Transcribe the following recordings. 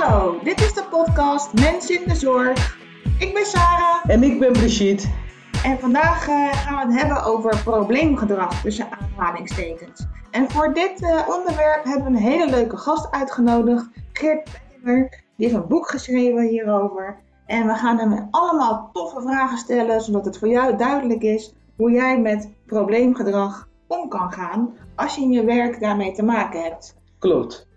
Hallo, dit is de podcast Mensen in de Zorg. Ik ben Sarah En ik ben Brigitte. en vandaag eh, gaan we het hebben over probleemgedrag tussen aanhalingstekens. En voor dit eh, onderwerp hebben we een hele leuke gast uitgenodigd, Geert Pettinger. Die heeft een boek geschreven hierover. En we gaan hem allemaal toffe vragen stellen, zodat het voor jou duidelijk is hoe jij met probleemgedrag om kan gaan als je in je werk daarmee te maken hebt. Klopt.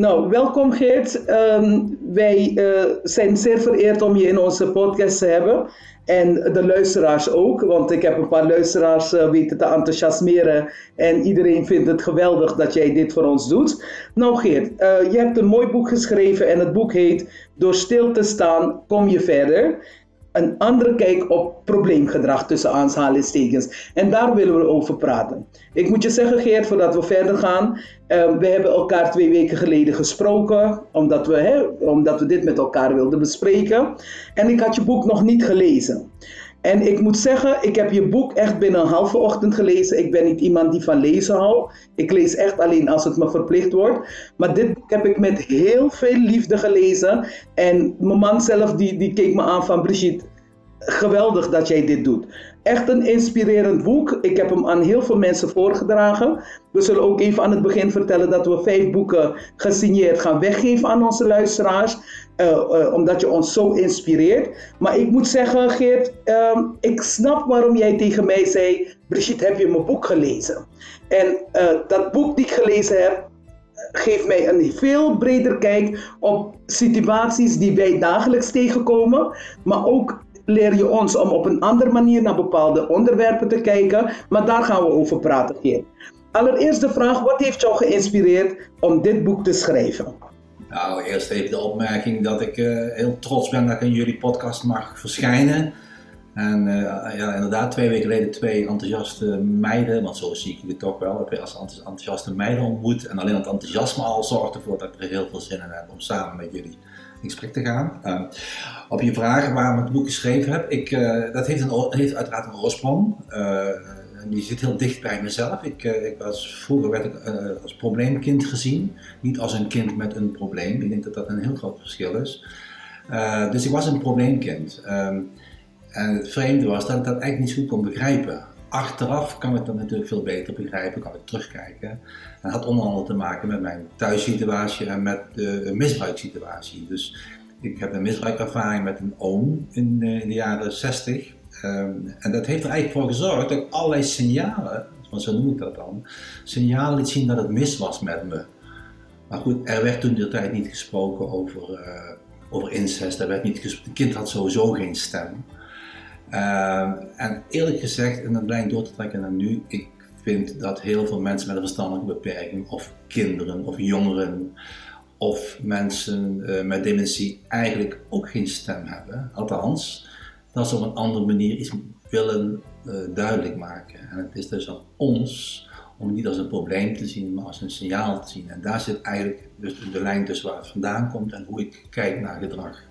Nou, welkom Geert. Ehm, wij eh, zijn zeer vereerd om je in onze podcast te hebben. En de luisteraars ook, want ik heb een paar luisteraars eh, weten te enthousiasmeren. En iedereen vindt het geweldig dat jij dit voor ons doet. Nou Geert, eh, je hebt een mooi boek geschreven en het boek heet Door stil te staan kom je verder. Een andere kijk op probleemgedrag tussen aanhalingstekens. En daar willen we over praten. Ik moet je zeggen, Geert, voordat we verder gaan. eh, we hebben elkaar twee weken geleden gesproken, omdat we, hè, omdat we dit met elkaar wilden bespreken. En ik had je boek nog niet gelezen. En ik moet zeggen, ik heb je boek echt binnen een halve ochtend gelezen. Ik ben niet iemand die van lezen houdt. Ik lees echt alleen als het me verplicht wordt. Maar dit boek heb ik met heel veel liefde gelezen. En mijn man zelf, die, die keek me aan van Brigitte, geweldig dat jij dit doet. Echt een inspirerend boek. Ik heb hem aan heel veel mensen voorgedragen. We zullen ook even aan het begin vertellen dat we vijf boeken gesigneerd gaan weggeven aan onze luisteraars. eh, eh, omdat je ons zo inspireert. Maar ik moet zeggen, Geert, ehm, ik snap waarom jij tegen mij zei: Brigitte, heb je mijn boek gelezen? En eh, dat boek die ik gelezen heb, geeft mij een veel breder kijk op situaties die wij dagelijks tegenkomen. Maar ook leer je ons om op een andere manier naar bepaalde onderwerpen te kijken. Maar daar gaan we over praten, Geert. Allereerst de vraag, wat heeft jou geïnspireerd om dit boek te schrijven? Nou, eerst even de opmerking dat ik eh, heel trots ben dat ik in jullie podcast mag verschijnen. En eh, ja, inderdaad, twee weken geleden twee enthousiaste meiden, want zo zie ik jullie toch wel, heb je als enthous- enthousiaste meiden ontmoet. En alleen het enthousiasme al zorgt ervoor dat ik er heel veel zin in heb om samen met jullie in gesprek te gaan. Eh, op je vraag waarom ik het boek geschreven heb, ik, eh, dat heeft, een, heeft uiteraard een oorsprong. Eh, die zit heel dicht bij mezelf. Ik, ik was, vroeger werd ik als probleemkind gezien, niet als een kind met een probleem. Ik denk dat dat een heel groot verschil is. Dus ik was een probleemkind. Ehm, en het vreemde was dat ik dat eigenlijk niet zo goed kon begrijpen. Achteraf kan ik dat natuurlijk veel beter begrijpen, kan ik terugkijken. En dat had onder andere te maken met mijn thuissituatie en met de misbruikssituatie. Dus ik heb een misbruikervaring met een oom in, eh, de jaren 60. Ehm, en dat heeft er eigenlijk voor gezorgd dat ik allerlei signalen, want zo noem ik dat dan, signalen liet zien dat het mis was met me. Maar goed, er werd toen de tijd niet gesproken over, eh, over incest. Er werd niet het kind had sowieso geen stem. Ehm, en eerlijk gezegd, en dat blijkt door te trekken naar nu, ik vind dat heel veel mensen met een verstandelijke beperking, of kinderen, of jongeren, of mensen eh, met dementie eigenlijk ook geen stem hebben. Althans, dat ze op een andere manier iets willen eh, duidelijk maken. En het is dus aan ons om het niet als een probleem te zien, maar als een signaal te zien. En daar zit eigenlijk dus de lijn tussen waar het vandaan komt en hoe ik kijk naar gedrag.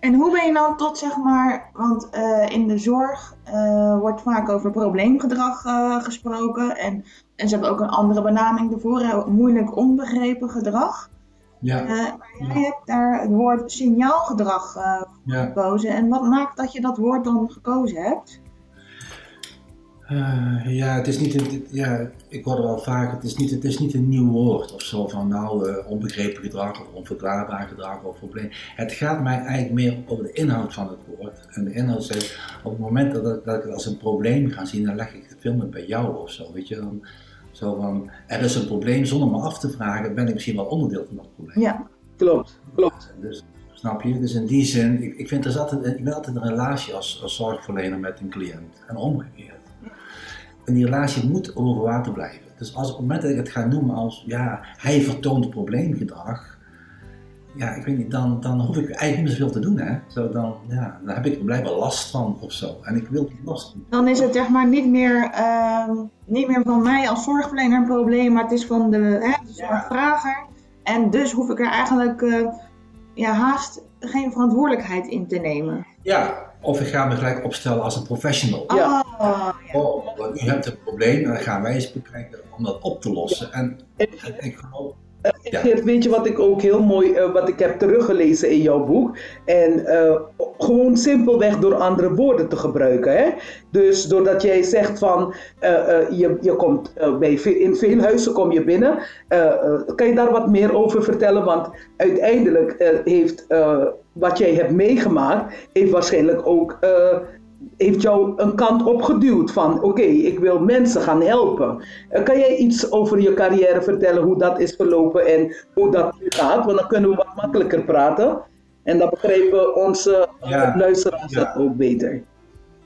En hoe ben je dan tot, zeg maar, want eh, in de zorg eh, wordt vaak over probleemgedrag eh, gesproken. En, en ze hebben ook een andere benaming ervoor, moeilijk onbegrepen gedrag. Ja, maar jij hebt daar het woord signaalgedrag eh, ja. gekozen. En wat maakt dat je dat woord dan gekozen hebt? Eh, ja, het is niet een, ja, ik hoor er wel vaak, het is niet, het is niet een nieuw woord of zo van nou eh, onbegrepen gedrag of onverklaarbaar gedrag of probleem. Het gaat mij eigenlijk meer over de inhoud van het woord. En de inhoud zegt, op het moment dat, ik- dat ik het als een probleem ga zien, dan leg ik het veel meer bij jou of zo, weet je. Dan, zo van, er is een probleem, zonder me af te vragen, ben ik misschien wel onderdeel van dat probleem. Ja, Klopt, klopt. Dus, snap je? Dus in die zin, ik, ik, vind er is altijd, ik ben altijd een relatie als, als zorgverlener met een cliënt en omgekeerd. En die relatie moet over water blijven. Dus als op het moment dat ik het ga noemen als, ja, hij vertoont probleemgedrag, ja, ik weet niet, dan, dan hoef ik eigenlijk niet meer zoveel te doen, hè. Zo dan, ja, dan heb ik er blijkbaar last van of zo. En ik wil die last niet. dan is het zeg maar niet meer, ehm, niet meer van mij als zorgverlener een probleem, maar het is van de, hè, de zorgvrager. En dus hoef ik er eigenlijk eh, ja, haast geen verantwoordelijkheid in te nemen. Ja, of ik ga me gelijk opstellen als een professional. Ja. Oh, ja. Oh, want u hebt een probleem en dan gaan wij eens bekijken om dat op te lossen. En ik geloof, Uh, Geert, weet je wat ik ook heel mooi, uh, wat ik heb teruggelezen in jouw boek? En uh, gewoon simpelweg door andere woorden te gebruiken. Hè? Dus doordat jij zegt van, je, je komt bij, in veel huizen kom je binnen. kan je daar wat meer over vertellen? Want uiteindelijk heeft wat jij hebt meegemaakt, heeft waarschijnlijk ook heeft jou een kant opgeduwd van oké, ik wil mensen gaan helpen. Uh, kan jij iets over je carrière vertellen, hoe dat is verlopen en hoe dat nu gaat? Want dan kunnen we wat makkelijker praten en dan begrijpen onze ja, luisteraars ja. ook beter.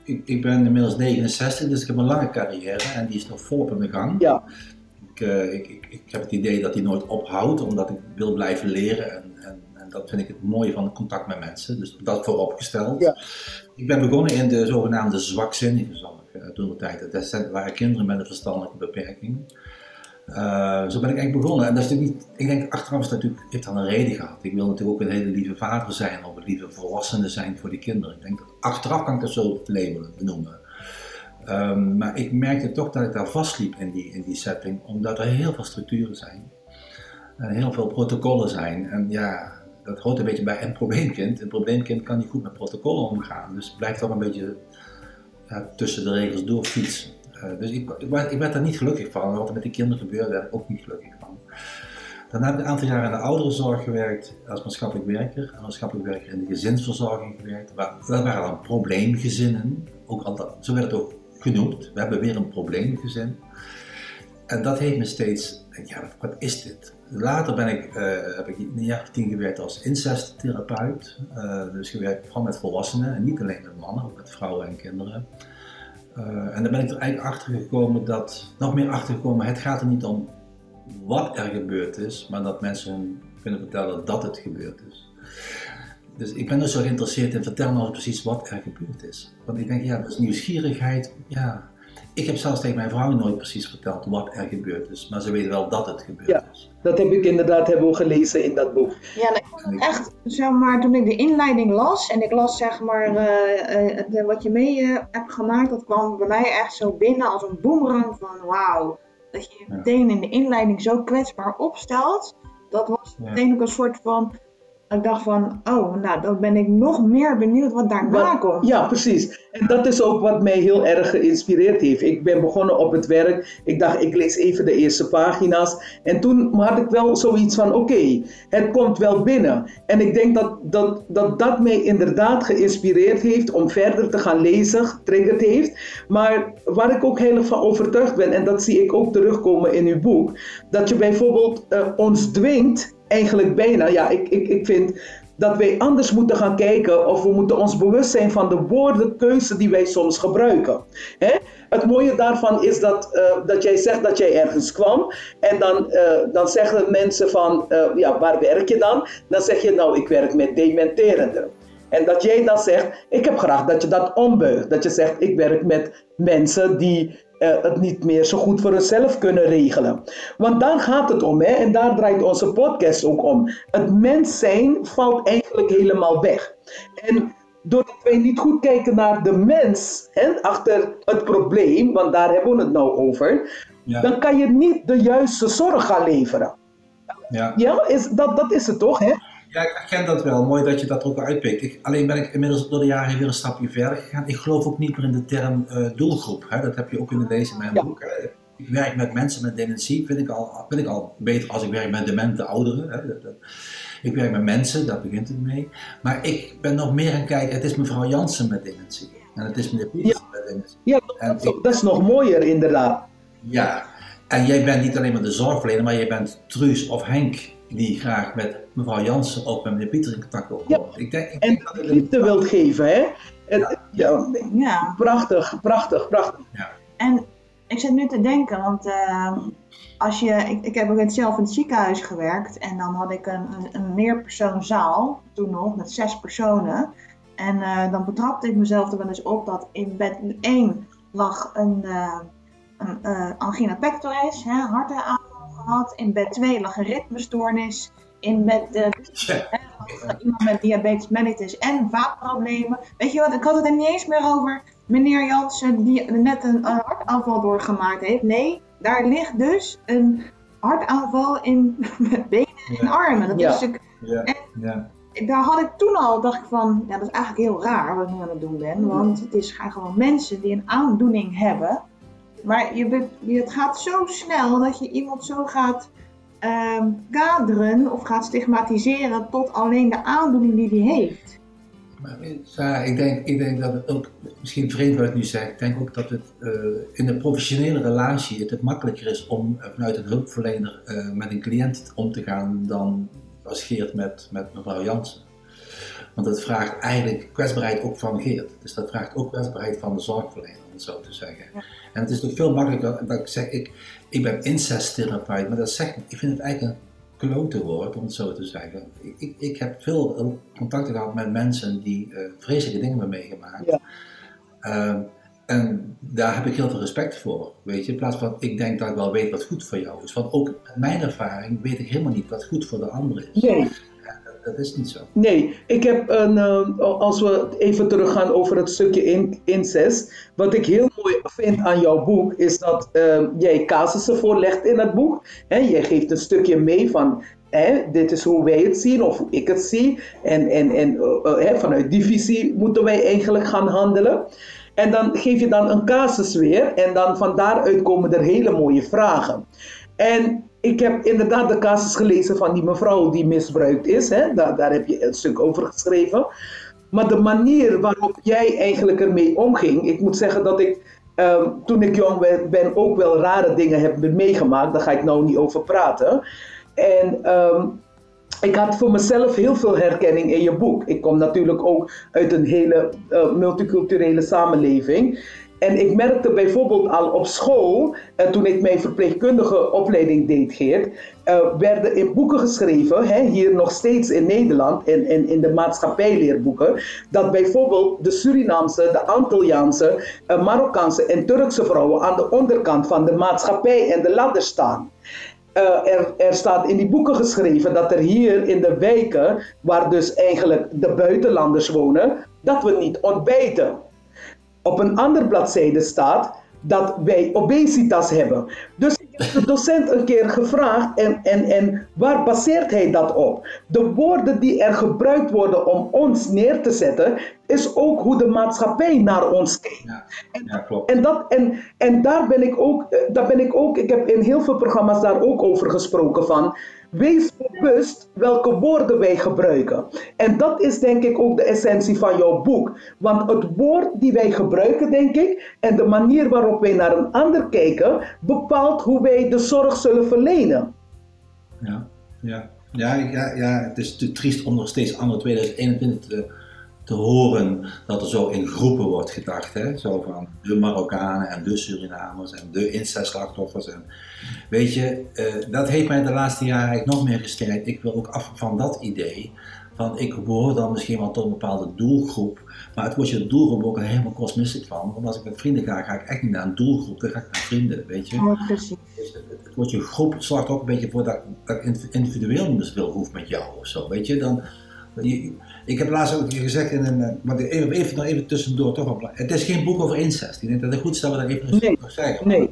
Ik, ik, ben inmiddels 69, dus ik heb een lange carrière en die is nog volop in de gang. Ja. Ik, uh, ik, ik, ik, heb het idee dat die nooit ophoudt, omdat ik wil blijven leren en, en dat vind ik het mooie van het contact met mensen. Dus dat vooropgesteld. Ja. Ik ben begonnen in de zogenaamde zwakzinnige zorg uh, toen de tijd. Dat waren kinderen met een verstandelijke beperking. Uh, zo ben ik eigenlijk begonnen. En dat is natuurlijk niet, ik denk achteraf is dat natuurlijk, heeft dat een reden gehad. Ik wil natuurlijk ook een hele lieve vader zijn of een lieve volwassene zijn voor die kinderen. Ik denk dat achteraf kan ik dat zo labelen, benoemen. Um, maar ik merkte toch dat ik daar vastliep in die, in die setting, omdat er heel veel structuren zijn. En heel veel protocollen zijn. En ja, dat hoort een beetje bij een probleemkind. Een probleemkind kan niet goed met protocollen omgaan. Dus blijft toch een beetje tussen de regels door fietsen. Uh, dus ik, ik, werd, daar niet gelukkig van. Wat er met die kinderen gebeurde, werd ik ook niet gelukkig van. Daarna heb ik een aantal jaar in de ouderenzorg gewerkt als maatschappelijk werker. Als maatschappelijk werker in de gezinsverzorging gewerkt. Dat waren dan probleemgezinnen. Ook altijd, zo werd het ook genoemd. We hebben weer een probleemgezin. En dat heeft me steeds, ja, wat is dit? Later ben ik, uh, heb ik een jaar of tien gewerkt als incesttherapeut. Uh, dus gewerkt vooral met volwassenen en niet alleen met mannen, ook met vrouwen en kinderen. Uh, en dan ben ik er eigenlijk achter gekomen dat, nog meer achter gekomen, het gaat er niet om wat er gebeurd is, maar dat mensen kunnen vertellen dat het gebeurd is. Dus ik ben dus zo geïnteresseerd in vertel nou precies wat er gebeurd is. Want ik denk, ja, dat is nieuwsgierigheid, ja, ik heb zelfs tegen mijn vrouw nooit precies verteld wat er gebeurd is, maar ze weten wel dat het gebeurd ja, is. Dat heb ik inderdaad hebben gelezen in dat boek. Ja, ik vond het echt, zeg maar, toen ik de inleiding las en ik las zeg maar uh, uh, wat je mee uh, hebt gemaakt, dat kwam bij mij echt zo binnen als een boemerang van wauw. Dat je je meteen in de inleiding zo kwetsbaar opstelt, dat was meteen ook een soort van ik dacht van, oh, nou, dan ben ik nog meer benieuwd wat daarna komt. Ja, precies. En dat is ook wat mij heel erg geïnspireerd heeft. Ik ben begonnen op het werk. Ik dacht, ik lees even de eerste pagina's. En toen had ik wel zoiets van, oké, het komt wel binnen. En ik denk dat dat, dat dat mij inderdaad geïnspireerd heeft om verder te gaan lezen, getriggerd heeft. Maar waar ik ook heel van overtuigd ben, en dat zie ik ook terugkomen in uw boek, dat je bijvoorbeeld uh, ons dwingt eigenlijk bijna, ja, ik, ik, ik vind dat wij anders moeten gaan kijken of we moeten ons bewust zijn van de woordenkeuze die wij soms gebruiken. Hè? Het mooie daarvan is dat, uh, dat jij zegt dat jij ergens kwam en dan, uh, dan zeggen mensen van, uh, ja, waar werk je dan? Dan zeg je, nou, ik werk met dementerenden. En dat jij dan zegt, ik heb graag dat je dat ombuigt. Dat je zegt, ik werk met mensen die uh, het niet meer zo goed voor zichzelf kunnen regelen. Want daar gaat het om, hè? en daar draait onze podcast ook om. Het mens zijn valt eigenlijk helemaal weg. En doordat wij niet goed kijken naar de mens hè, achter het probleem, want daar hebben we het nou over, ja. dan kan je niet de juiste zorg gaan leveren. Ja, ja is, dat, dat is het toch? Hè? Ja, ik herken dat wel. Mooi dat je dat ook uitpikt. Ik, alleen ben ik inmiddels door de jaren weer een stapje verder gegaan. Ik geloof ook niet meer in de term uh, doelgroep. Hè? Dat heb je ook in lezen in mijn ja. boek. Ik werk met mensen met dementie, vind ik al, vind ik al beter als ik werk met demente ouderen. Hè? Dat, dat, ik werk met mensen, daar begint het mee. Maar ik ben nog meer aan kijken, het is mevrouw Jansen met dementie. En het is meneer Pieters ja. met dementie. Ja, dat, ik, dat is nog mooier inderdaad. Ja, en jij bent niet alleen maar de zorgverlener, maar jij bent Truus of Henk die graag met mevrouw Jansen of met meneer Pieter in contact wil komen. Ja. Ik denk, ik en dat liefde wilt geven, hè? En, ja. ja. Prachtig, prachtig, prachtig. Ja. En ik zit nu te denken, want uh, als je, ik, ik heb ook zelf in het ziekenhuis gewerkt en dan had ik een, een, een meerpersoonzaal, toen nog, met zes personen. En uh, dan betrapte ik mezelf er wel eens op dat in bed 1 lag een, uh, een angina pectoris, hè, hartaanval gehad. In bed 2 lag een ritmestoornis. In bed uh, ja. iemand met diabetes mellitus en vaatproblemen. Weet je wat, ik had het er niet eens meer over meneer Jansen die net een hartaanval doorgemaakt heeft. Nee, daar ligt dus een hartaanval in benen en armen. Dat Ja. is natuurlijk, Ja, ja. daar had ik toen al, dacht ik van, ja, dat is eigenlijk heel raar wat ik nu aan het doen ben. Want het is gewoon mensen die een aandoening hebben. Maar je, het gaat zo snel dat je iemand zo gaat ehm, kaderen of gaat stigmatiseren tot alleen de aandoening die hij heeft. Maar, Sarah, ik denk, ik denk dat het ook, misschien vreemd wat ik nu zeg, ik denk ook dat het eh, in een professionele relatie het, makkelijker is om eh, vanuit een hulpverlener eh, met een cliënt om te gaan dan als Geert met, met mevrouw Jansen. Want dat vraagt eigenlijk kwetsbaarheid ook van Geert. Dus dat vraagt ook kwetsbaarheid van de zorgverlener, het zo te zeggen. Ja. En het is toch veel makkelijker dat ik zeg, ik, ik ben incesttherapeut, maar dat zegt, ik vind het eigenlijk een klote woord, om het zo te zeggen. Ik, ik, heb veel contacten gehad met mensen die eh, vreselijke dingen hebben meegemaakt. Ja. Ehm, en daar heb ik heel veel respect voor, weet je. In plaats van, ik denk dat ik wel weet wat goed voor jou is. Want ook met mijn ervaring weet ik helemaal niet wat goed voor de ander is. Nee. Dat, is niet zo. Nee, ik heb een, eh, als we even teruggaan over het stukje in, incest. Wat ik heel mooi vind aan jouw boek, is dat eh, jij casussen voorlegt in het boek. Hè? Jij geeft een stukje mee van, hè, dit is hoe wij het zien of hoe ik het zie. En, en, en hè, vanuit die visie moeten wij eigenlijk gaan handelen. En dan geef je dan een casus weer en dan van daaruit komen er hele mooie vragen. En ik heb inderdaad de casus gelezen van die mevrouw die misbruikt is. Hè? Daar, heb je een stuk over geschreven. Maar de manier waarop jij eigenlijk ermee omging. Ik moet zeggen dat ik ehm, toen ik jong ben, ben ook wel rare dingen heb meegemaakt. Daar ga ik nou niet over praten. En ehm, ik had voor mezelf heel veel herkenning in je boek. Ik kom natuurlijk ook uit een hele eh, multiculturele samenleving. En ik merkte bijvoorbeeld al op school, en toen ik mijn verpleegkundige opleiding deed, Geert, eh, werden in boeken geschreven, hè, hier nog steeds in Nederland, in, in, in de maatschappijleerboeken, dat bijvoorbeeld de Surinaamse, de Antilliaanse, eh, Marokkaanse en Turkse vrouwen aan de onderkant van de maatschappij en de ladder staan. Eh, er, er staat in die boeken geschreven dat er hier in de wijken, waar dus eigenlijk de buitenlanders wonen, dat we niet ontbijten. Op een andere bladzijde staat dat wij obesitas hebben. Dus ik heb de docent een keer gevraagd en, en, en waar baseert hij dat op? De woorden die er gebruikt worden om ons neer te zetten, is ook hoe de maatschappij naar ons kijkt. Ja, ja klopt. En, dat, en, en daar, ben ik ook, eh, daar ben ik ook, ik heb in heel veel programma's daar ook over gesproken van. Wees bewust welke woorden wij gebruiken. En dat is denk ik ook de essentie van jouw boek. Want het woord die wij gebruiken, denk ik, en de manier waarop wij naar een ander kijken, bepaalt hoe wij de zorg zullen verlenen. Ja, ja. Ja, ja, ja, het is te triest om nog steeds anno 2021 te, te horen dat er zo in groepen wordt gedacht. Hè? Zo van de Marokkanen en de Surinamers en de incestslachtoffers. En, weet je, eh, dat heeft mij de laatste jaren eigenlijk nog meer gesterkt. Ik wil ook af van dat idee. Van ik behoor dan misschien wel tot een bepaalde doelgroep. Maar het wordt je doelgroep ook helemaal kosmistisch van. Want als ik met vrienden ga, ga ik echt niet naar een doelgroep. Dan ga ik naar vrienden, weet je. Precies. Dus het, wordt je groep zorgt ook een beetje voor dat, dat ik individueel niet meer zoveel hoef met jou of zo, weet je. Dan, je, ik heb laatst ook gezegd, in een, eh, maar even, even, nog even tussendoor toch wel, het is geen boek over incest. Ik denk dat het goed is dat we daar even een Nee, over zeggen. nee.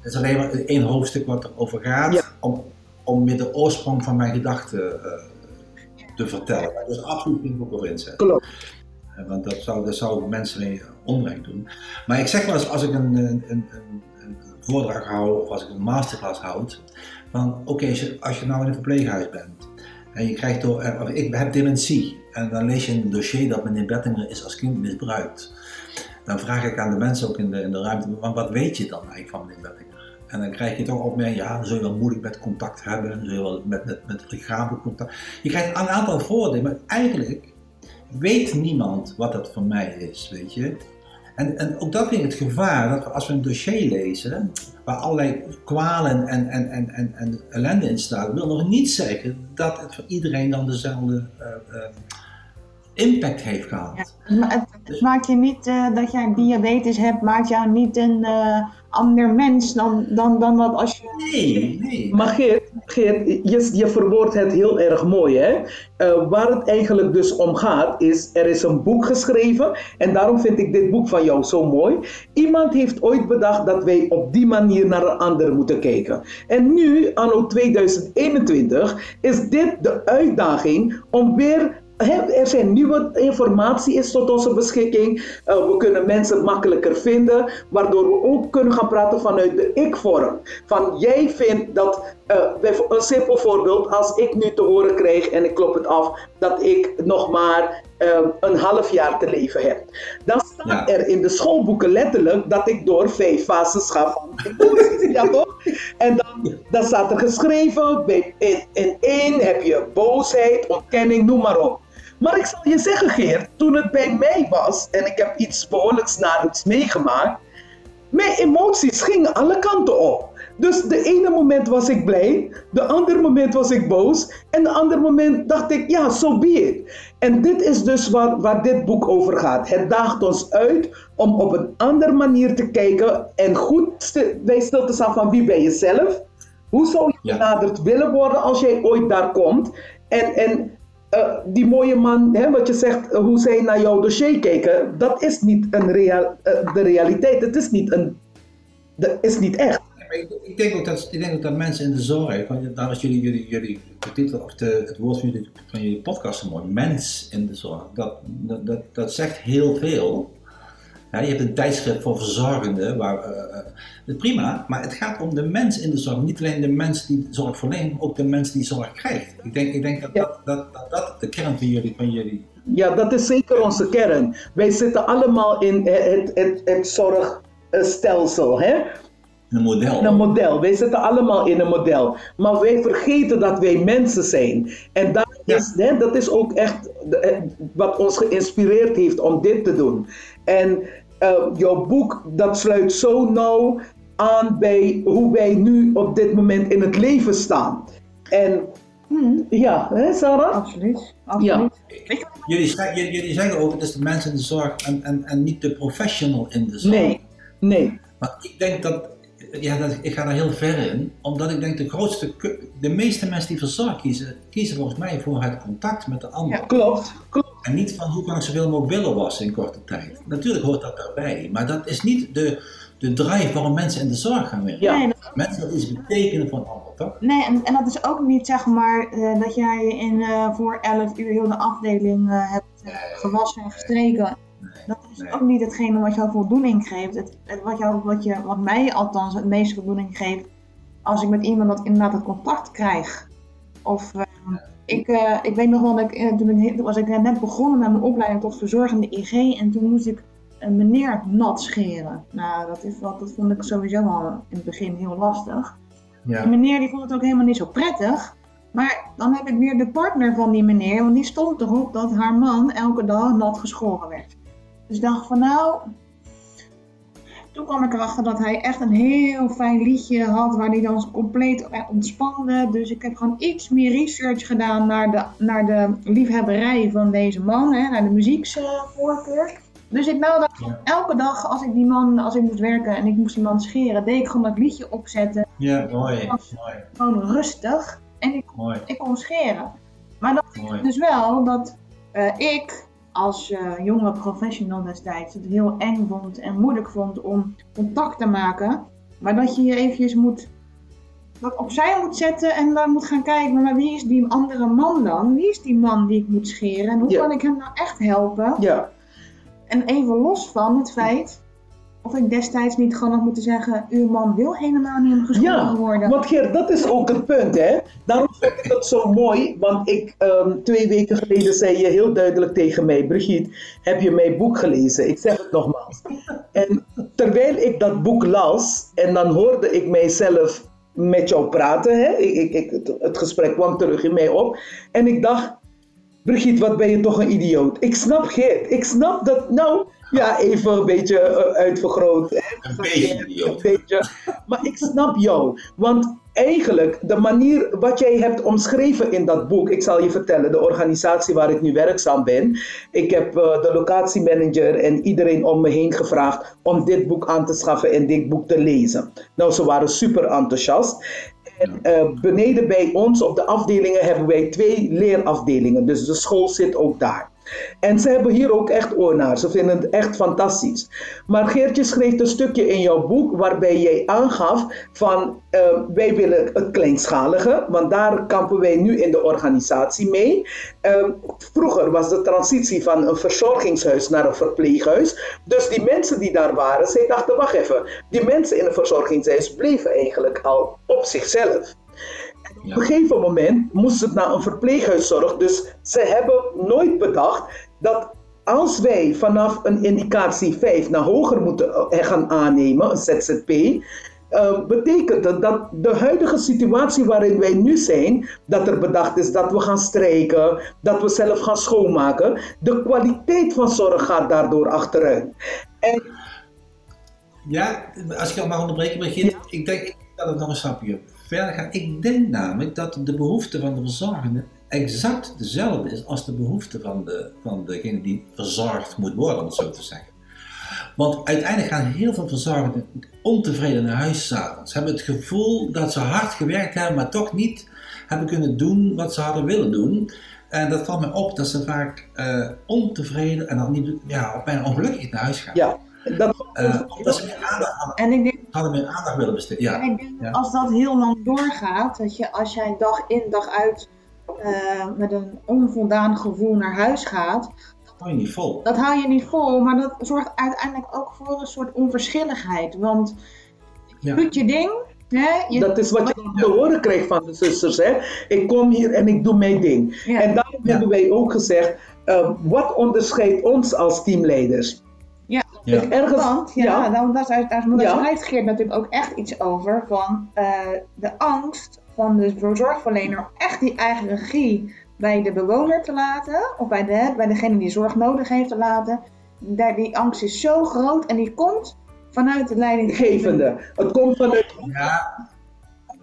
Het is alleen maar één hoofdstuk wat erover gaat, Ja. om, om met de oorsprong van mijn gedachten eh, te vertellen. Maar het is absoluut geen boek over incest. Klopt. Eh, Want dat zou, dat zou mensen mee onrecht doen. Maar ik zeg wel eens, als ik een, een, een, een, voordrag hou of als ik een masterclass houd, van oké, als, je, als je nou in een verpleeghuis bent en je krijgt door, eh, ik heb dementie en dan lees je in een dossier dat meneer Bettinger is als kind misbruikt. Dan vraag ik aan de mensen ook in de, in de ruimte, "Maar wat weet je dan eigenlijk van meneer Bettinger? En dan krijg je toch opmerking, ja, dan zul je wel moeilijk met contact hebben, dan zul je wel met, met, met lichamelijk contact. Je krijgt een aantal voordelen, maar eigenlijk weet niemand wat dat voor mij is, weet je. En, en ook dat vind ik het gevaar, dat we, als we een dossier lezen, waar allerlei kwalen en, en, en, en, en ellende in staat, wil nog niet zeggen dat het voor iedereen dan dezelfde, eh, eh, impact heeft gehad. Ja, het, het, het, maakt je niet uh, dat jij diabetes hebt, maakt jou niet een uh, ander mens dan, dan, dan wat als je. Nee, nee. Maar Geert, Je, verwoordt het heel erg mooi, hè? Uh, waar het eigenlijk dus om gaat, is er is een boek geschreven en daarom vind ik dit boek van jou zo mooi. Iemand heeft ooit bedacht dat wij op die manier naar een ander moeten kijken. En nu, anno 2021, is dit de uitdaging om weer er zijn nieuwe informatie is tot onze beschikking. Uh, we kunnen mensen makkelijker vinden, waardoor we ook kunnen gaan praten vanuit de ik-vorm. Van jij vindt dat, uh, een simpel voorbeeld, als ik nu te horen krijg en ik klop het af, dat ik nog maar uh, een half jaar te leven heb. Dan staat ja. er in de schoolboeken letterlijk dat ik door vijf fases ga van ja toch? En dan, dan staat er geschreven, in, in één heb je boosheid, ontkenning, noem maar op. Maar ik zal je zeggen, Geert, toen het bij mij was en ik heb iets behoorlijks narigs meegemaakt, mijn emoties gingen alle kanten op. Dus de ene moment was ik blij, de andere moment was ik boos en de andere moment dacht ik, ja, zo so be it. En dit is dus waar, waar dit boek over gaat. Het daagt ons uit om op een andere manier te kijken en goed bij stil te staan van wie ben je zelf? Hoe zou je benaderd willen worden als jij ooit daar komt? En, en uh, die mooie man, hè, wat je zegt, uh, hoe zij naar jouw dossier keken, dat is niet een uh, de realiteit. Het is niet, een, dat is niet echt. Ik denk, ook dat, dat mensen in de zorg, daar is jullie, jullie, jullie titel, of het woord van jullie, podcast mooi, mens in de zorg, dat, dat, dat zegt heel veel. Ja, je hebt een tijdschrift voor verzorgenden, waar, uh, prima, maar het gaat om de mens in de zorg. Niet alleen de mens die zorg verleent, maar ook de mens die zorg krijgt. Ik denk, ik denk dat, ja. dat, dat, dat, dat de kern van jullie, van jullie. Ja, dat is zeker onze kern. Wij zitten allemaal in het, het, het zorgstelsel. Hè? Een model. Een model. Wij zitten allemaal in een model. Maar wij vergeten dat wij mensen zijn. En dat, ja. is, hè, dat is ook echt wat ons geïnspireerd heeft om dit te doen. En uh, jouw boek, dat sluit zo nauw aan bij hoe wij nu op dit moment in het leven staan. En hmm. ja, hè Sarah? Absoluut. Absoluut. Ja. Jullie, jullie zeggen ook, het is de mensen in de zorg en, en, en niet de professional in de zorg. Nee, nee. Maar ik denk dat ja, dat, ik ga daar heel ver in, omdat ik denk de grootste, de meeste mensen die voor zorg kiezen, kiezen volgens mij voor het contact met de ander. Ja, klopt, klopt. En niet van hoe kan ik zoveel mogelijk willen wassen in korte tijd. Natuurlijk hoort dat daarbij, maar dat is niet de, de drive waarom mensen in de zorg gaan werken. Ja. Nee, dat... Mensen dat iets betekenen voor een ander, toch? Nee, en, en dat is ook niet zeg maar uh, dat jij in, uh, voor 11 uur heel de afdeling uh, hebt gewassen en gestreken. Nee, dat is nee. ook niet hetgene wat jou voldoening geeft. Het, het, wat, jou, wat, je, wat mij althans het meeste voldoening geeft, als ik met iemand dat inderdaad het contact krijg. Of uh, ja. ik, uh, ik weet nog wel, dat ik, toen was ik net begonnen met mijn opleiding tot verzorgende IG en toen moest ik een meneer nat scheren. Nou, dat, is wat, dat vond ik sowieso al in het begin heel lastig. Ja. Die meneer die vond het ook helemaal niet zo prettig. Maar dan heb ik weer de partner van die meneer, want die stond erop dat haar man elke dag nat geschoren werd. Dus ik dacht van nou, toen kwam ik erachter dat hij echt een heel fijn liedje had waar hij dan compleet ontspande. Dus ik heb gewoon iets meer research gedaan naar de, naar de liefhebberij van deze man, hè, naar de muzieksvoorkeur. Dus ik nou dat Ja. elke dag als ik die man, als ik moest werken en ik moest die man scheren, deed ik gewoon dat liedje opzetten. Ja, mooi, was mooi, gewoon rustig en ik, mooi, ik kon scheren. Maar dat dus wel dat eh, ik als eh, jonge professional destijds het heel eng vond en moeilijk vond om contact te maken. Maar dat je je eventjes moet dat opzij moet zetten en dan moet gaan kijken, maar wie is die andere man dan? Wie is die man die ik moet scheren en hoe Ja. kan ik hem nou echt helpen? Ja, En even los van het feit of ik destijds niet gewoon had moeten zeggen, uw man wil helemaal niet geschoren ja. worden. want Geert, dat is ook het punt, hè. Daarom vind ik dat zo mooi, want ik, ehm, twee weken geleden zei je heel duidelijk tegen mij, Brigitte, heb je mijn boek gelezen? Ik zeg het nogmaals. En terwijl ik dat boek las, en dan hoorde ik mijzelf met jou praten, hè. Ik, ik, ik, het, het gesprek kwam terug in mij op, en ik dacht, Brigitte, wat ben je toch een idioot. Ik snap Geert. Ik snap dat, nou, ja, even een beetje uh, uitvergroot. Een beetje idioot. Een beetje. Maar ik snap jou. Want eigenlijk, de manier wat jij hebt omschreven in dat boek, ik zal je vertellen, de organisatie waar ik nu werkzaam ben. Ik heb uh, de locatiemanager en iedereen om me heen gevraagd om dit boek aan te schaffen en dit boek te lezen. Nou, ze waren super enthousiast. En uh, beneden bij ons op de afdelingen hebben wij twee leerafdelingen. Dus de school zit ook daar. En ze hebben hier ook echt oor naar. Ze vinden het echt fantastisch. Maar Geertje schreef een stukje in jouw boek waarbij jij aangaf van uh, wij willen het kleinschalige, want daar kampen wij nu in de organisatie mee. Uh, vroeger was de transitie van een verzorgingshuis naar een verpleeghuis. Dus die mensen die daar waren, zij dachten wacht even, die mensen in een verzorgingshuis bleven eigenlijk al op zichzelf. Op een gegeven moment moest het naar een verpleeghuiszorg. Dus ze hebben nooit bedacht dat als wij vanaf een indicatie 5 naar hoger moeten eh, gaan aannemen, een ZZP, uh, betekent het dat de huidige situatie waarin wij nu zijn, dat er bedacht is dat we gaan strijken, dat we zelf gaan schoonmaken, de kwaliteit van zorg gaat daardoor achteruit. En, ja, als ik jou mag onderbreken, Brigitte, ja. ik denk dat het nog een stapje Ik denk namelijk dat de behoefte van de verzorgende exact dezelfde is als de behoefte van, de, van degene die verzorgd moet worden, om het zo te zeggen. Want uiteindelijk gaan heel veel verzorgenden ontevreden naar huis s'avonds. Ze hebben het gevoel dat ze hard gewerkt hebben, maar toch niet hebben kunnen doen wat ze hadden willen doen. En dat valt me op dat ze vaak uh, ontevreden en dan niet, ja, bijna ongelukkig naar huis gaan. Dat, uh, omdat ze meer aandacht en ik denk, hadden meer aandacht willen besteden. Ja. En ik denk Ja. als dat heel lang doorgaat, dat je als jij dag in dag uit eh, met een onvoldaan gevoel naar huis gaat, hou je niet vol. dat hou je niet vol, maar dat zorgt uiteindelijk ook voor een soort onverschilligheid. Want je Ja. doet je ding, hè? Je, dat is wat je dan te horen krijgt van de zusters. Hè? Ik kom hier en ik doe mijn ding. Ja. En daarom Ja. hebben wij ook gezegd, uh, wat onderscheidt ons als teamleiders? Ja. Ja. Ik ergens, Want ja, ja. Dan, daar, daar, daar, daar Ja. schrijft Geert natuurlijk ook echt iets over van eh, de angst van de zorgverlener om echt die eigen regie bij de bewoner te laten, of bij, de, bij degene die zorg nodig heeft te laten. Daar, die angst is zo groot en die komt vanuit de leidinggevende. Gevende. Het komt vanuit Ja,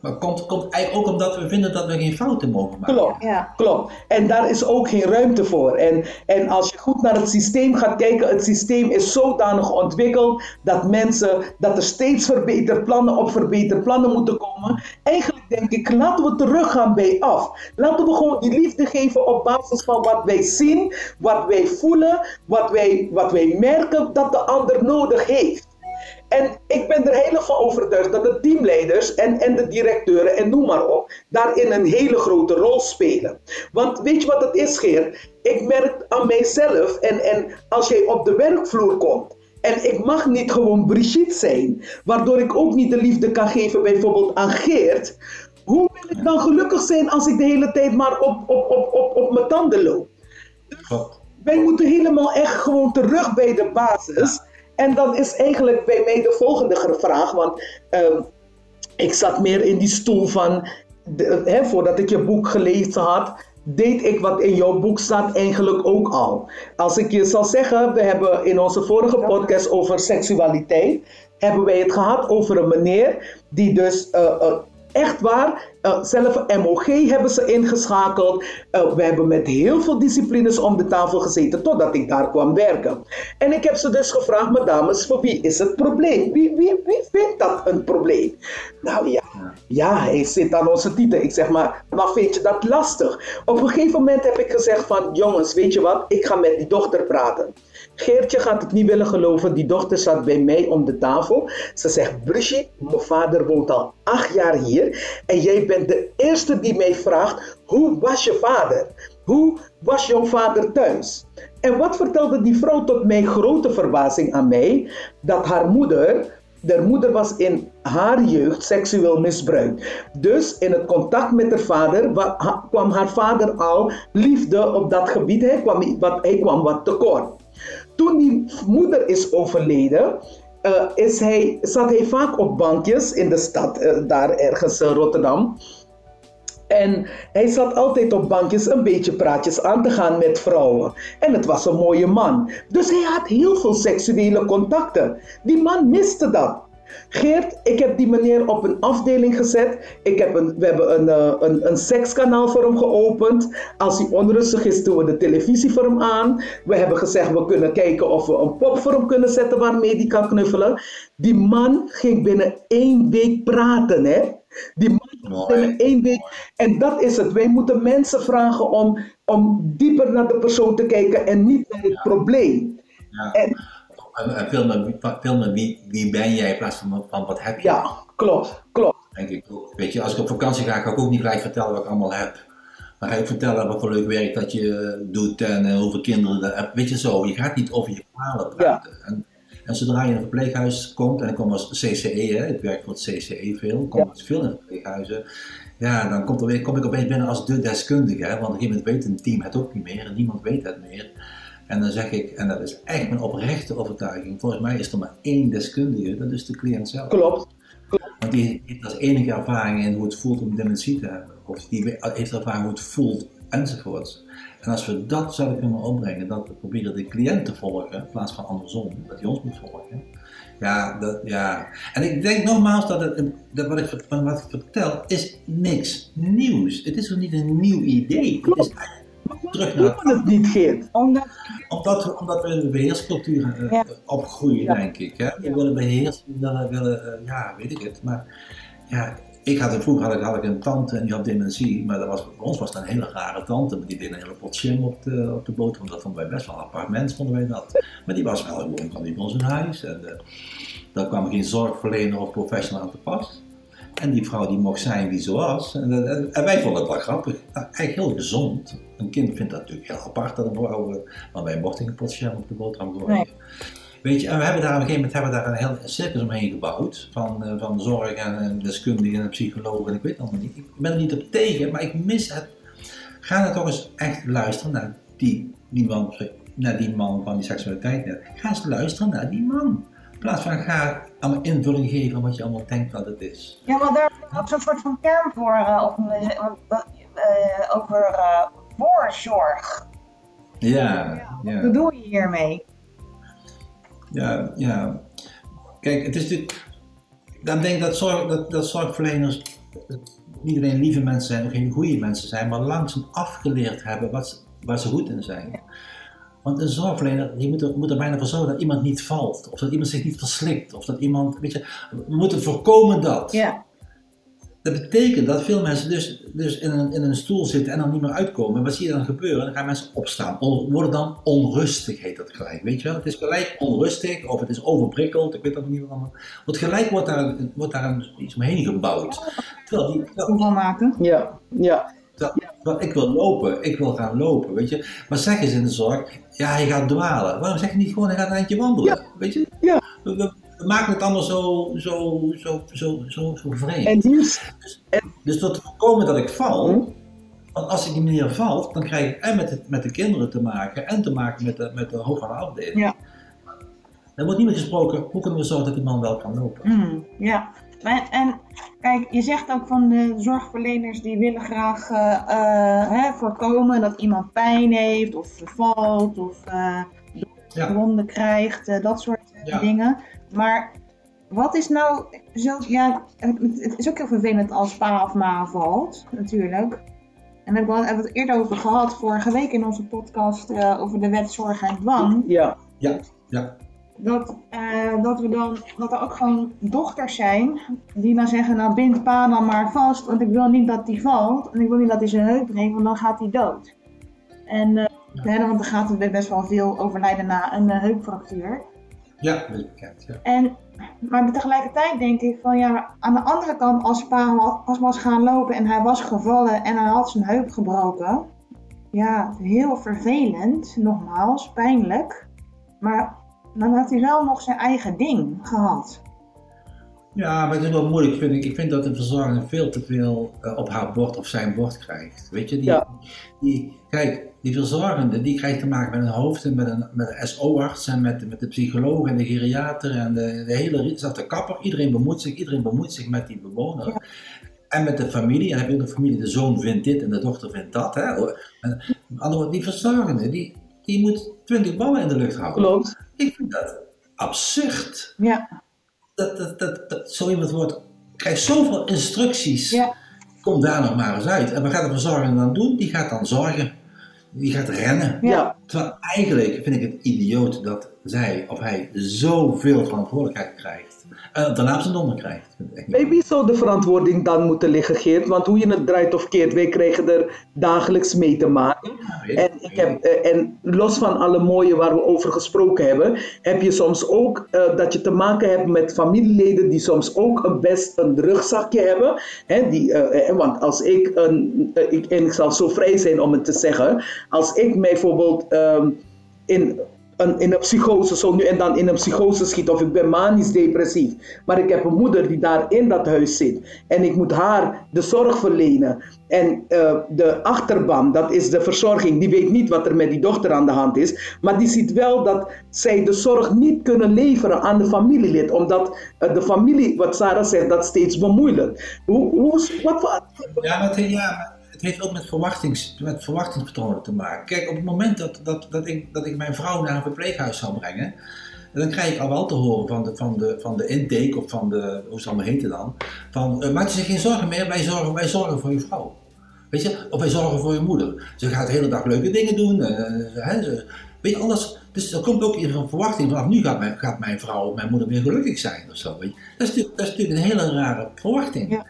maar het komt, komt eigenlijk ook omdat we vinden dat we geen fouten mogen maken. Klopt. Ja. Klopt. En daar is ook geen ruimte voor. En, en als je goed naar het systeem gaat kijken, het systeem is zodanig ontwikkeld dat mensen, dat er steeds verbeterplannen op verbeterplannen moeten komen. Eigenlijk denk ik, laten we teruggaan bij af. Laten we gewoon die liefde geven op basis van wat wij zien, wat wij voelen, wat wij, wat wij merken dat de ander nodig heeft. En ik ben er heel van overtuigd dat de teamleiders en, en de directeuren en noem maar op, daarin een hele grote rol spelen. Want weet je wat het is, Geer? Ik merk aan mijzelf en, en als jij op de werkvloer komt. En ik mag niet gewoon Brigitte zijn, waardoor ik ook niet de liefde kan geven bijvoorbeeld aan Geert. Hoe wil ik dan gelukkig zijn als ik de hele tijd maar op, op, op, op, op mijn tanden loop? Klopt. Wij moeten helemaal echt gewoon terug bij de basis. En dan is eigenlijk bij mij de volgende vraag, want ehm, ik zat meer in die stoel van, de, hè, voordat ik je boek gelezen had, deed ik wat in jouw boek staat eigenlijk ook al. Als ik je zal zeggen, we hebben in onze vorige podcast over seksualiteit, hebben wij het gehad over een meneer die dus uh, uh, echt waar, uh, zelf MOG hebben ze ingeschakeld. Uh, we hebben met heel veel disciplines om de tafel gezeten totdat ik daar kwam werken. En ik heb ze dus gevraagd, maar dames, voor wie is het probleem? Wie, wie, wie vindt dat een probleem? Nou ja, ja, hij zit aan onze titel. Ik zeg maar, maar vind je dat lastig? Op een gegeven moment heb ik gezegd van, jongens, weet je wat, ik ga met die dochter praten. Geertje gaat het niet willen geloven. Die dochter zat bij mij om de tafel. Ze zegt: Brigitte, mijn vader woont al acht jaar hier. En jij bent de eerste die mij vraagt: hoe was je vader? Hoe was jouw vader thuis? En wat vertelde die vrouw tot mijn grote verbazing aan mij? Dat haar moeder. De moeder was in haar jeugd seksueel misbruikt. Dus in het contact met haar vader kwam haar vader al liefde op dat gebied. Hij kwam wat, hij kwam wat tekort. Toen die moeder is overleden, uh, is hij, zat hij vaak op bankjes in de stad, uh, daar ergens in Rotterdam. En hij zat altijd op bankjes een beetje praatjes aan te gaan met vrouwen. En het was een mooie man. Dus hij had heel veel seksuele contacten. Die man miste dat. Geert, ik heb die meneer op een afdeling gezet. Ik heb een, we hebben een, uh, een, een sekskanaal voor hem geopend. Als hij onrustig is, doen we de televisie voor hem aan. We hebben gezegd, we kunnen kijken of we een pop voor hem kunnen zetten waarmee hij kan knuffelen. Die man ging binnen één week praten, hè. Die man ging binnen één week. En dat is het. Wij moeten mensen vragen om, om dieper naar de persoon te kijken en niet naar het probleem. Ja. En, en veel meer, veel meer wie, wie ben jij in plaats van, van wat heb je. Ja, klopt, klopt. Denk ik Weet je, als ik op vakantie ga, ga ik ook niet gelijk vertellen wat ik allemaal heb. Dan ga ik vertellen wat voor leuk werk dat je doet en uh, hoeveel kinderen je hebt. Weet je zo, je gaat niet over je verhalen praten. Ja. En, en, zodra je in een verpleeghuis komt, en ik kom als CCE, hè, ik werk voor het CCE veel, kom ja. veel in verpleeghuizen. Ja, dan komt er weer, kom ik opeens binnen als de deskundige, hè, want op een gegeven moment weet een team het ook niet meer en niemand weet het meer. En dan zeg ik, en dat is echt mijn oprechte overtuiging, volgens mij is er maar één deskundige, dat is de cliënt zelf. Klopt. Want die heeft als enige ervaring in hoe het voelt om dementie te hebben, of die heeft ervaring hoe het voelt, enzovoort. En als we dat zouden kunnen opbrengen, dat we proberen de cliënt te volgen, in plaats van andersom, dat hij ons moet volgen. Ja, dat, ja. En ik denk nogmaals dat, het, dat wat, ik, wat ik vertel, is niks nieuws. Het is nog niet een nieuw idee. Klopt. Het is terug naar het niet, Geert. Omdat, omdat, we, omdat we in de beheerscultuur uh, ja. opgroeien, ja. denk ik. Hè? We ja. willen beheersen, we willen, willen uh, ja, weet ik het. Maar ja, ik had, vroeger had ik, had ik een tante en die had dementie, maar dat was, voor ons was dat een hele rare tante. Maar die deed een hele pot jam op de, op de boterham. Dat vonden wij best wel een apart mens, vonden wij dat. Maar die was wel gewoon van die ons in huis. En uh, daar kwam geen zorgverlener of professional aan te pas. En die vrouw die mocht zijn wie ze was. En, en, en wij vonden het wel grappig. Nou, eigenlijk heel gezond. Een kind vindt dat natuurlijk heel apart dat een vrouw. Maar wij mochten geen pot jam op de boterham gooien. Nee. Weet je, en we hebben daar op een gegeven moment hebben daar een heel circus omheen gebouwd. Van, van zorg en, en deskundigen en psychologen en ik weet het allemaal niet. Ik ben er niet op tegen, maar ik mis het. Ga nou toch eens echt luisteren naar die, die, man, naar die man van die seksualiteit. Ga eens luisteren naar die man. In plaats van ga allemaal invulling geven aan wat je allemaal denkt dat het is. Ja, maar daar is ook zo'n soort van term voor, uh, of, uh, over uh, voorzorg. Ja, ja. Wat bedoel je hiermee? Ja, ja. Kijk, het is natuurlijk. Dan denk ik dat, zorg, dat, dat zorgverleners niet alleen lieve mensen zijn, of geen goede mensen zijn, maar langzaam afgeleerd hebben wat, waar ze goed in zijn. Ja. Want een zorgverlener die moet, er, moet er bijna voor zorgen dat iemand niet valt, of dat iemand zich niet verslikt, of dat iemand, weet je, we moeten voorkomen dat. Ja. Dat betekent dat veel mensen dus, dus in, een, in een stoel zitten en dan niet meer uitkomen. En wat zie je dan gebeuren? Dan gaan mensen opstaan. On, worden dan onrustig, heet dat gelijk. Weet je wel? Het is gelijk onrustig of het is overprikkeld. Ik weet dat niet allemaal. Want gelijk wordt daar, wordt daar een, iets omheen gebouwd. Terwijl die. Terwijl, maken. Ja, ja. Ik wil lopen, ik wil gaan lopen, weet je. Maar zeg eens in de zorg, ja, hij gaat dwalen. Waarom zeg je niet gewoon, hij gaat een eindje wandelen? Ja. Weet je? Ja. We, we, we maken het allemaal zo, zo, zo, zo, zo, zo vreemd. En dus, dus tot voorkomen dat ik val, hm? want als ik die manier valt, dan krijg ik en met, het, met de kinderen te maken en te maken met de, met de de afdeling. Ja. Er wordt niet meer gesproken, hoe kunnen we zorgen dat die man wel kan lopen? Mm, ja, en, en, kijk, je zegt ook van de zorgverleners die willen graag uh, uh, hè, voorkomen dat iemand pijn heeft of valt of uh, ja. wonden krijgt, dat soort ja. dingen. Maar wat is nou zo, ja, het is ook heel vervelend als pa of ma valt, natuurlijk. En daar hebben we het eerder over gehad vorige week in onze podcast uh, over de wet zorg en dwang. Ja, ja, ja. Dat, uh, dat, we dan, dat er ook gewoon dochters zijn die dan zeggen, nou bind pa dan maar vast, want ik wil niet dat die valt. En ik wil niet dat hij zijn heup breekt, want dan gaat hij dood. En uh, ja. want er gaat er best wel veel overlijden na een heupfractuur. Ja, dat is bekend. Ja. En, maar tegelijkertijd denk ik van ja, aan de andere kant, als pa was, was gaan lopen en hij was gevallen en hij had zijn heup gebroken. Ja, heel vervelend, nogmaals, pijnlijk. Maar dan had hij wel nog zijn eigen ding gehad. Ja, maar het is wel moeilijk, vind ik. Ik vind dat de verzorger veel te veel uh, op haar bord of zijn bord krijgt. Weet je, die, ja. die, kijk, die verzorgende, die krijgt te maken met een hoofd en met een, met een SO-arts en met, met de psycholoog en de geriater en de, de hele, zelfs de kapper. Iedereen bemoeit zich, iedereen bemoeit zich met die bewoner. Ja. En met de familie, en dan heb je ook de familie, de zoon vindt dit en de dochter vindt dat. Hè? En, die verzorgende, die, die moet twintig ballen in de lucht houden. Klopt. Ik vind dat absurd. Ja. Dat, dat, dat, dat zo iemand wordt, krijgt zoveel instructies. Ja. Kom daar nog maar eens uit. En wat gaat de verzorgende dan doen? Die gaat dan zorgen. Die gaat rennen. Ja. Terwijl eigenlijk vind ik het idioot dat zij of hij zoveel verantwoordelijkheid krijgt. En daarna op zijn donder krijgt. Niet Bij wie zou de verantwoording dan moeten liggen, Geert? Want hoe je het draait of keert, wij krijgen er dagelijks mee te maken. En, ik heb, eh, en los van alle mooie waar we over gesproken hebben, heb je soms ook eh, dat je te maken hebt met familieleden die soms ook een best een rugzakje hebben. Hè, die, eh, eh, want als ik, een, eh, ik, en ik zal zo vrij zijn om het te zeggen, als ik mij bijvoorbeeld ehm, in een, in een psychose, zo nu en dan in een psychose schiet, of ik ben manisch depressief, maar ik heb een moeder die daar in dat huis zit en ik moet haar de zorg verlenen. En eh, de achterban, dat is de verzorging, die weet niet wat er met die dochter aan de hand is, maar die ziet wel dat zij de zorg niet kunnen leveren aan de familielid, omdat eh, de familie, wat Sarah zegt, dat steeds bemoeilijkt. Hoe, hoe, wat, wat, Ja, maar ja, het heeft ook met, verwachtings, met verwachtingspatronen te maken. Kijk, op het moment dat, dat, dat, ik, dat ik mijn vrouw naar een verpleeghuis zou brengen, dan krijg ik al wel te horen van de, van de, van de intake, of van de, hoe zal het heten dan, van uh, maak je zich geen zorgen meer, wij zorgen, wij zorgen voor je vrouw. Weet je, of wij zorgen voor je moeder. Ze gaat de hele dag leuke dingen doen. Ze, weet je, anders, dus er komt ook een verwachting vanaf nu gaat mijn, gaat mijn vrouw of mijn moeder weer gelukkig zijn of zo. Weet je. Dat, is, dat is natuurlijk een hele rare verwachting. Ja.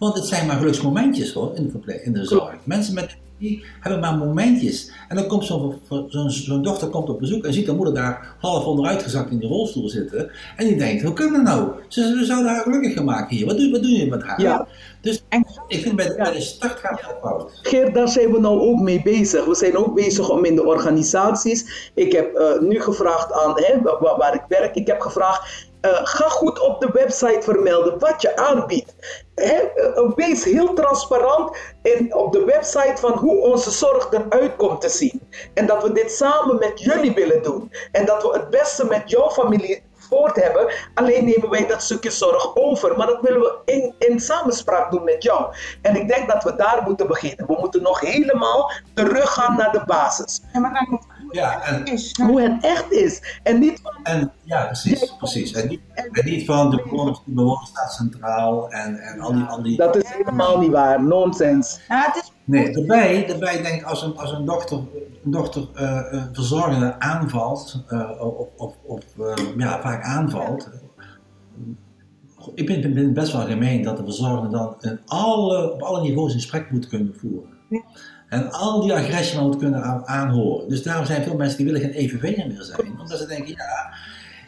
Want het zijn maar geluksmomentjes hoor, in de, verpleeg, in de zorg. Mensen met die hebben maar momentjes. En dan komt zo'n zo zo dochter komt op bezoek en ziet de moeder daar half onderuitgezakt in de rolstoel zitten. En die denkt, hoe kan dat nou? Ze, we zouden haar gelukkig gaan maken hier. Wat doe, wat doe je met haar? Ja. Dus En- ik vind bij de, bij de start gaat het fout. Geert, daar zijn we nou ook mee bezig. We zijn ook bezig om in de organisaties. Ik heb eh, nu gevraagd aan hè, waar, waar ik werk, ik heb gevraagd. Eh, ga goed op de website vermelden wat je aanbiedt. Eh, wees heel transparant in, op de website van hoe onze zorg eruit komt te zien. En dat we dit samen met jullie willen doen. En dat we het beste met jouw familie voort hebben. Alleen nemen wij dat stukje zorg over. Maar dat willen we in, in samenspraak doen met jou. En ik denk dat we daar moeten beginnen. We moeten nog helemaal teruggaan naar de basis. Ja, en, is. Hoe het echt is. En niet van, en ja, precies, precies. En niet, en niet van de bewoners, de bewoners staat centraal en, en al die, al die dat is helemaal niet waar. Nonsens. Het is Nee, daarbij, daarbij denk ik als een, als een dochter, een dochter eh, eh, verzorgende aanvalt, eh, of, of, of eh, ja, vaak aanvalt. Ik ben, ben- ben best wel gemeen dat de verzorgende dan in alle, op alle niveaus een gesprek moet kunnen voeren. Ja. En al die agressie moet kunnen aan- aanhoren. Dus daarom zijn veel mensen die willen geen EVV'er meer zijn. Omdat ze denken, ja,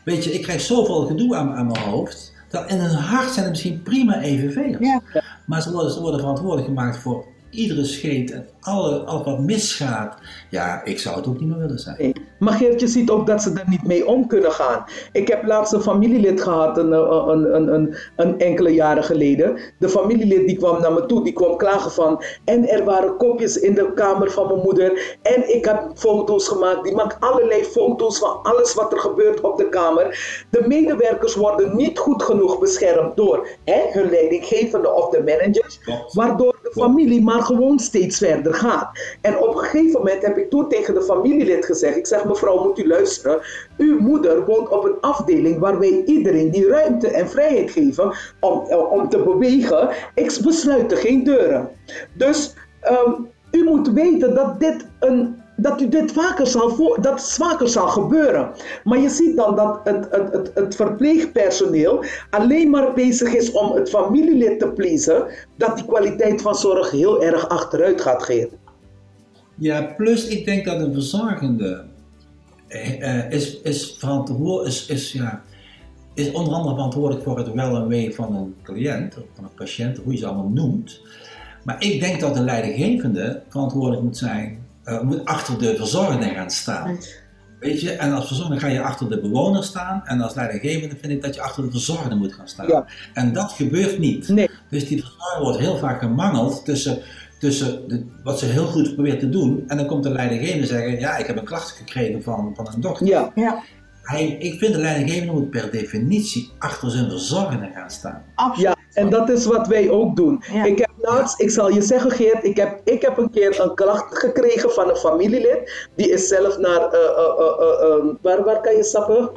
weet je, ik krijg zoveel gedoe aan, aan mijn hoofd. Dat in hun hart zijn het misschien prima EVV'ers. Ja. Maar ze worden, ze worden verantwoordelijk gemaakt voor iedere scheet en alle, alles wat misgaat. Ja, ik zou het ook niet meer willen zijn. Nee. Maar Geert, je ziet ook dat ze er niet mee om kunnen gaan. Ik heb laatst een familielid gehad, een, eh, een, een, een, een enkele jaren geleden. De familielid die kwam naar me toe, die kwam klagen van... En er waren kopjes in de kamer van mijn moeder. En ik heb foto's gemaakt. Die maakt allerlei foto's van alles wat er gebeurt op de kamer. De medewerkers worden niet goed genoeg beschermd door hè, hun leidinggevende of de managers. Waardoor de familie maar gewoon steeds verder gaat. En op een gegeven moment heb ik toen tegen de familielid gezegd: Ik zeg, mevrouw, moet u luisteren. Uw moeder woont op een afdeling waar wij iedereen die ruimte en vrijheid geven om, eh, om te bewegen. Ik besluit geen deuren. Dus ehm, u moet weten dat dit een. Dat u dit vaker zal, voor, dat zal gebeuren. Maar je ziet dan dat het, het, het, het verpleegpersoneel alleen maar bezig is om het familielid te pleasen, dat die kwaliteit van zorg heel erg achteruit gaat, Geert. Ja, plus ik denk dat een verzorgende eh, is, is, is, is, ja, is onder andere verantwoordelijk voor het wel en wee van een cliënt, of van een patiënt, hoe je ze allemaal noemt. Maar ik denk dat de leidinggevende verantwoordelijk moet zijn, eh, moet achter de verzorgende gaan staan. Weet je, en als verzorgende ga je achter de bewoner staan, en als leidinggevende vind ik dat je achter de verzorgende moet gaan staan. Ja. En dat gebeurt niet. Nee. Dus die verzorger wordt heel vaak gemangeld tussen, tussen de, wat ze heel goed probeert te doen, en dan komt de leidinggevende zeggen, ja, ik heb een klacht gekregen van, van een dochter. Ja, ja, Hij, ik vind de leidinggevende moet per definitie achter zijn verzorgende gaan staan. absoluut. ja, en dat is wat wij ook doen. Ja. Ik heb plaats, ik zal je zeggen Geert, ik heb, ik heb een keer een klacht gekregen van een familielid. Die is zelf naar, uh, uh, uh, waar, waar kan je stappen?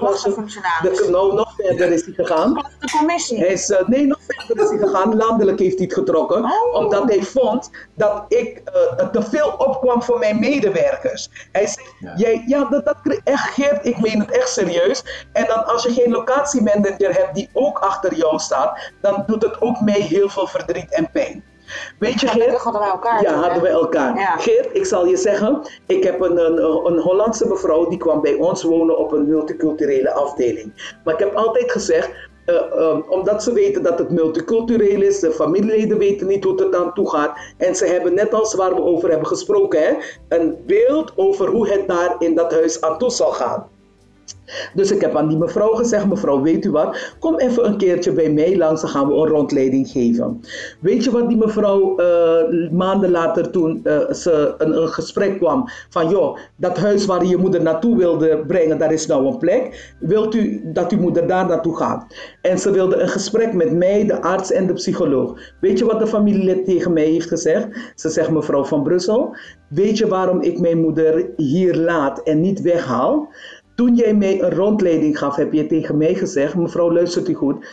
De, nou, nog verder is hij gegaan. De commissie? Hij is, nee, nog verder is hij gegaan. Landelijk heeft hij het getrokken. Oh. Omdat hij vond dat ik te veel opkwam voor mijn medewerkers. Hij zegt, ja, jij, ja dat, dat echt Geert, ik meen het echt serieus. En dan als je geen locatiemanager hebt die ook achter jou staat, dan doet het ook mij heel veel verdriet en pijn. Weet je, Geert? hadden we elkaar. Ja, hadden we elkaar. Ja. Geert, ik zal je zeggen, ik heb een, een, een, Hollandse mevrouw die kwam bij ons wonen op een multiculturele afdeling. Maar ik heb altijd gezegd, uh, uh, omdat ze weten dat het multicultureel is, de familieleden weten niet hoe het aan toe gaat. En ze hebben net als waar we over hebben gesproken, hè, een beeld over hoe het daar in dat huis aan toe zal gaan. Dus ik heb aan die mevrouw gezegd, mevrouw weet u wat, kom even een keertje bij mij langs, dan gaan we een rondleiding geven. Weet je wat die mevrouw uh, maanden later toen uh, ze een, gesprek kwam van joh, dat huis waar je je moeder naartoe wilde brengen, daar is nou een plek. Wilt u dat uw moeder daar naartoe gaat? En ze wilde een gesprek met mij, de arts en de psycholoog. Weet je wat de familielid tegen mij heeft gezegd? Ze zegt mevrouw van Brussel, weet je waarom ik mijn moeder hier laat en niet weghaal? Toen jij mij een rondleiding gaf, heb je tegen mij gezegd, mevrouw luistert u goed,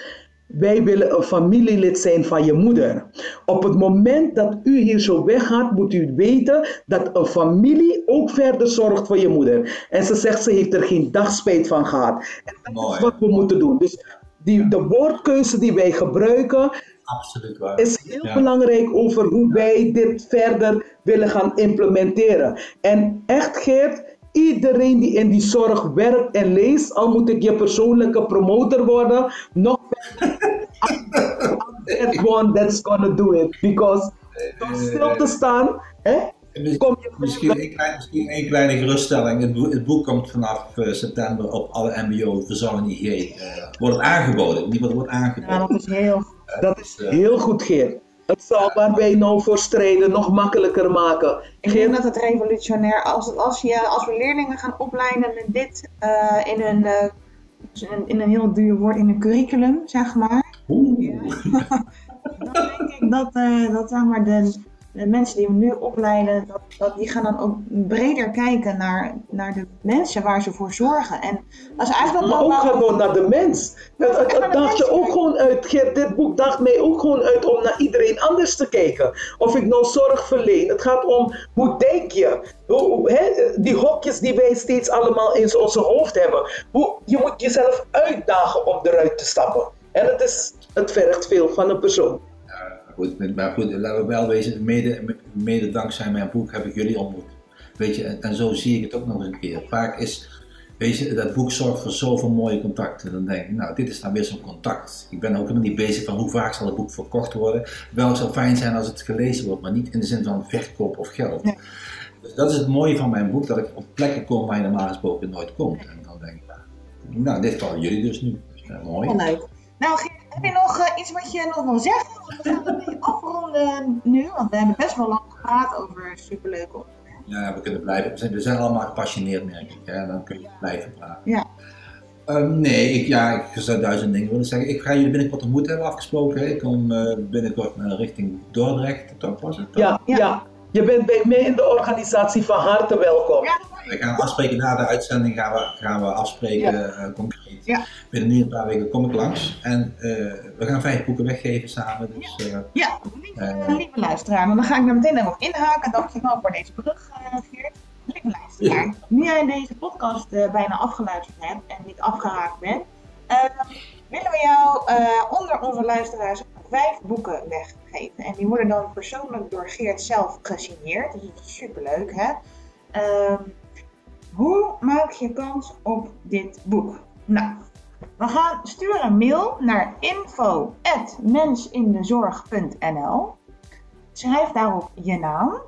wij willen een familielid zijn van je moeder. Op het moment dat u hier zo weggaat, moet u weten dat een familie ook verder zorgt voor je moeder. En ze zegt, ze heeft er geen dag spijt van gehad. En dat is wat we moeten doen. Dus die, de woordkeuze die wij gebruiken, Absoluut waar. is heel belangrijk over hoe wij dit verder willen gaan implementeren. En echt Geert, Iedereen die in die zorg werkt en leest, al moet ik je persoonlijke promotor worden, nog I'm one that's gonna do it. Because door stil te staan, hè, Kom je misschien, een klein, misschien een kleine geruststelling. Het boek, het boek komt vanaf uh, september op alle MBO, verzorging IG. Uh, wordt het aangeboden? Niet wordt aangeboden. Ja, dat is heel, dat is heel goed, Geert. Het zal waar wij nou voor strijden nog makkelijker maken. Ik denk dat het revolutionair, als, als, je, als we leerlingen gaan opleiden met dit uh, in, een, uh, in een heel duur woord, in een curriculum, zeg maar. Ja. dan denk ik dat, uh, dat zeg maar, de, de mensen die we nu opleiden, dat, dat, die gaan dan ook breder kijken naar, naar de mensen waar ze voor zorgen. En dat is eigenlijk maar ook gewoon naar de mens. Het, het daagt je ook gewoon uit, dit boek daagt mij ook gewoon uit om naar iedereen anders te kijken. Of ik nou zorg verleen. Het gaat om, hoe denk je? Hoe, hè, die hokjes die wij steeds allemaal in onze hoofd hebben. Hoe, je moet jezelf uitdagen om eruit te stappen. En het, is, het vergt veel van een persoon. Goed, maar goed, laten we wel wezen, mede, mede dankzij mijn boek heb ik jullie ontmoet. Weet je, en, en, zo zie ik het ook nog eens een keer. Vaak is, weet je, dat boek zorgt voor zoveel mooie contacten. Dan denk ik, nou, dit is dan weer zo'n contact. Ik ben ook helemaal niet bezig van hoe vaak zal het boek verkocht worden. Wel, het zou fijn zijn als het gelezen wordt, maar niet in de zin van verkoop of geld. Dus dat is het mooie van mijn boek, dat ik op plekken kom waar je normaal gesproken nooit komt. En dan denk ik, nou, nou dit vallen jullie dus nu. mooi. Oh, nou, heb je nog uh, iets wat je nog wil zeggen? We gaan een beetje afronden nu, want we hebben best wel lang gepraat over superleuke onderwerpen. Ja, we kunnen blijven. We zijn allemaal gepassioneerd, merk ik. Hè? Dan kun je blijven praten. Ja. Um, nee, ik, ja, ik zou duizend dingen willen zeggen. Ik ga jullie binnenkort ontmoeten, hebben afgesproken. Ik kom uh, binnenkort naar richting Dordrecht, toch was het? Ja, ja, ja. Je bent bij mij in de organisatie van harte welkom. Ja. We gaan afspreken na de uitzending, gaan we, gaan we afspreken ja. uh, concreet ja. Binnen nu een paar weken kom ik langs. En uh, we gaan vijf boeken weggeven samen. Dus, uh, ja, lieve, uh, lieve luisteraar. dan ga ik er meteen nog inhaken. Dankjewel voor deze brug, Geert. Lieve luisteraar, ja. nu jij deze podcast bijna afgeluisterd hebt en niet afgeraakt bent, willen we jou onder onze luisteraars vijf boeken weggeven. En die worden dan persoonlijk door Geert zelf gesigneerd. Dus dat is superleuk, hè? Ehm, hoe maak je kans op dit boek? Nou, we gaan sturen een mail naar info.mensindezorg.nl. Schrijf daarop je naam.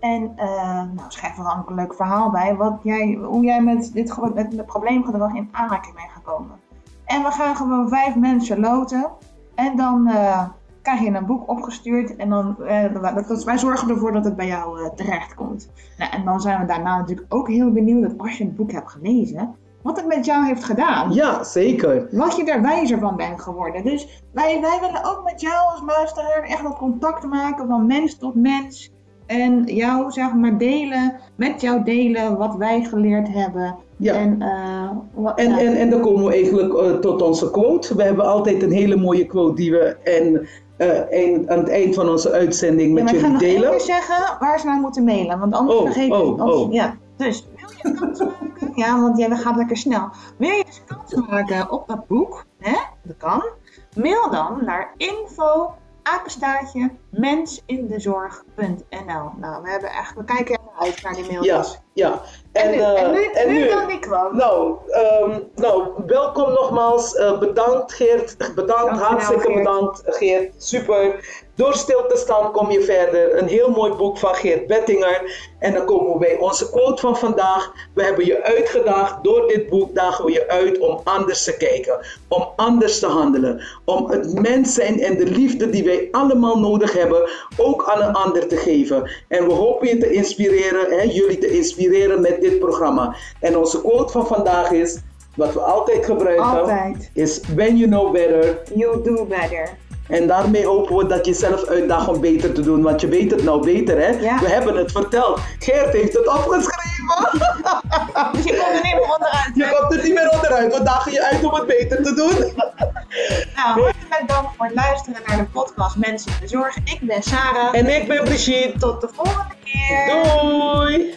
En uh, nou, schrijf er ook een leuk verhaal bij wat jij, hoe jij met dit met probleemgedrag in aanraking bent gekomen. En we gaan gewoon vijf mensen loten. En dan uh, krijg je een boek opgestuurd. En dan, uh, dat, wij zorgen ervoor dat het bij jou terecht komt. Nou, en dan zijn we daarna natuurlijk ook heel benieuwd dat als je het boek hebt gelezen, wat het met jou heeft gedaan. Ja, zeker. Wat je er wijzer van bent geworden. Dus wij, wij willen ook met jou als luisteraar echt dat contact maken van mens tot mens. En jou, zeg maar, delen, met jou delen wat wij geleerd hebben. Ja. En, eh, wat, En, ja. en, en dan komen we eigenlijk eh, tot onze quote. We hebben altijd een hele mooie quote die we en, eh, een- aan het eind van onze uitzending Ja, met maar ik ga jullie nog delen. keer zeggen waar ze naar moeten mailen, want anders Oh, vergeet oh, ik. Anders, oh. Ja. Dus wil je kans maken? Ja, want jij gaat lekker snel. Wil je dus kans maken op dat boek? Hè? Dat kan. Mail dan naar info apenstaartje mensindezorg.nl. Nou, we hebben echt, we kijken er uit naar die Ja, mailtjes. ja. En, nu, eh, en nu, en nu nu- dan die quote. Nou, ehm, nou, welkom nogmaals. Eh, bedankt Geert. Bedankt, hartstikke Geert. bedankt Geert. Super. Door stil te staan kom je verder. Een heel mooi boek van Geert Bettinger. En dan komen we bij onze quote van vandaag. We hebben je uitgedaagd. Door dit boek dagen we je uit om anders te kijken. Om anders te handelen. Om het mens zijn en de liefde die wij allemaal nodig hebben ook aan een ander te geven. En we hopen je te inspireren, hè, jullie te inspireren met dit programma. En onze quote van vandaag is, wat we altijd gebruiken, Altijd. is when you know better. You do better. En daarmee hopen we dat je zelf uitdaagt om beter te doen, want je weet het nou beter hè. Ja. We hebben het verteld. Geert heeft het opgeschreven. Dus je komt er niet meer onderuit. Je komt er niet meer onderuit, we dagen je uit om het beter te doen. Nou, hartelijk dank voor het luisteren naar de podcast Mensen in de Zorg. Ik ben Sarah. En ik ben Brigitte. Tot de volgende keer. Doei!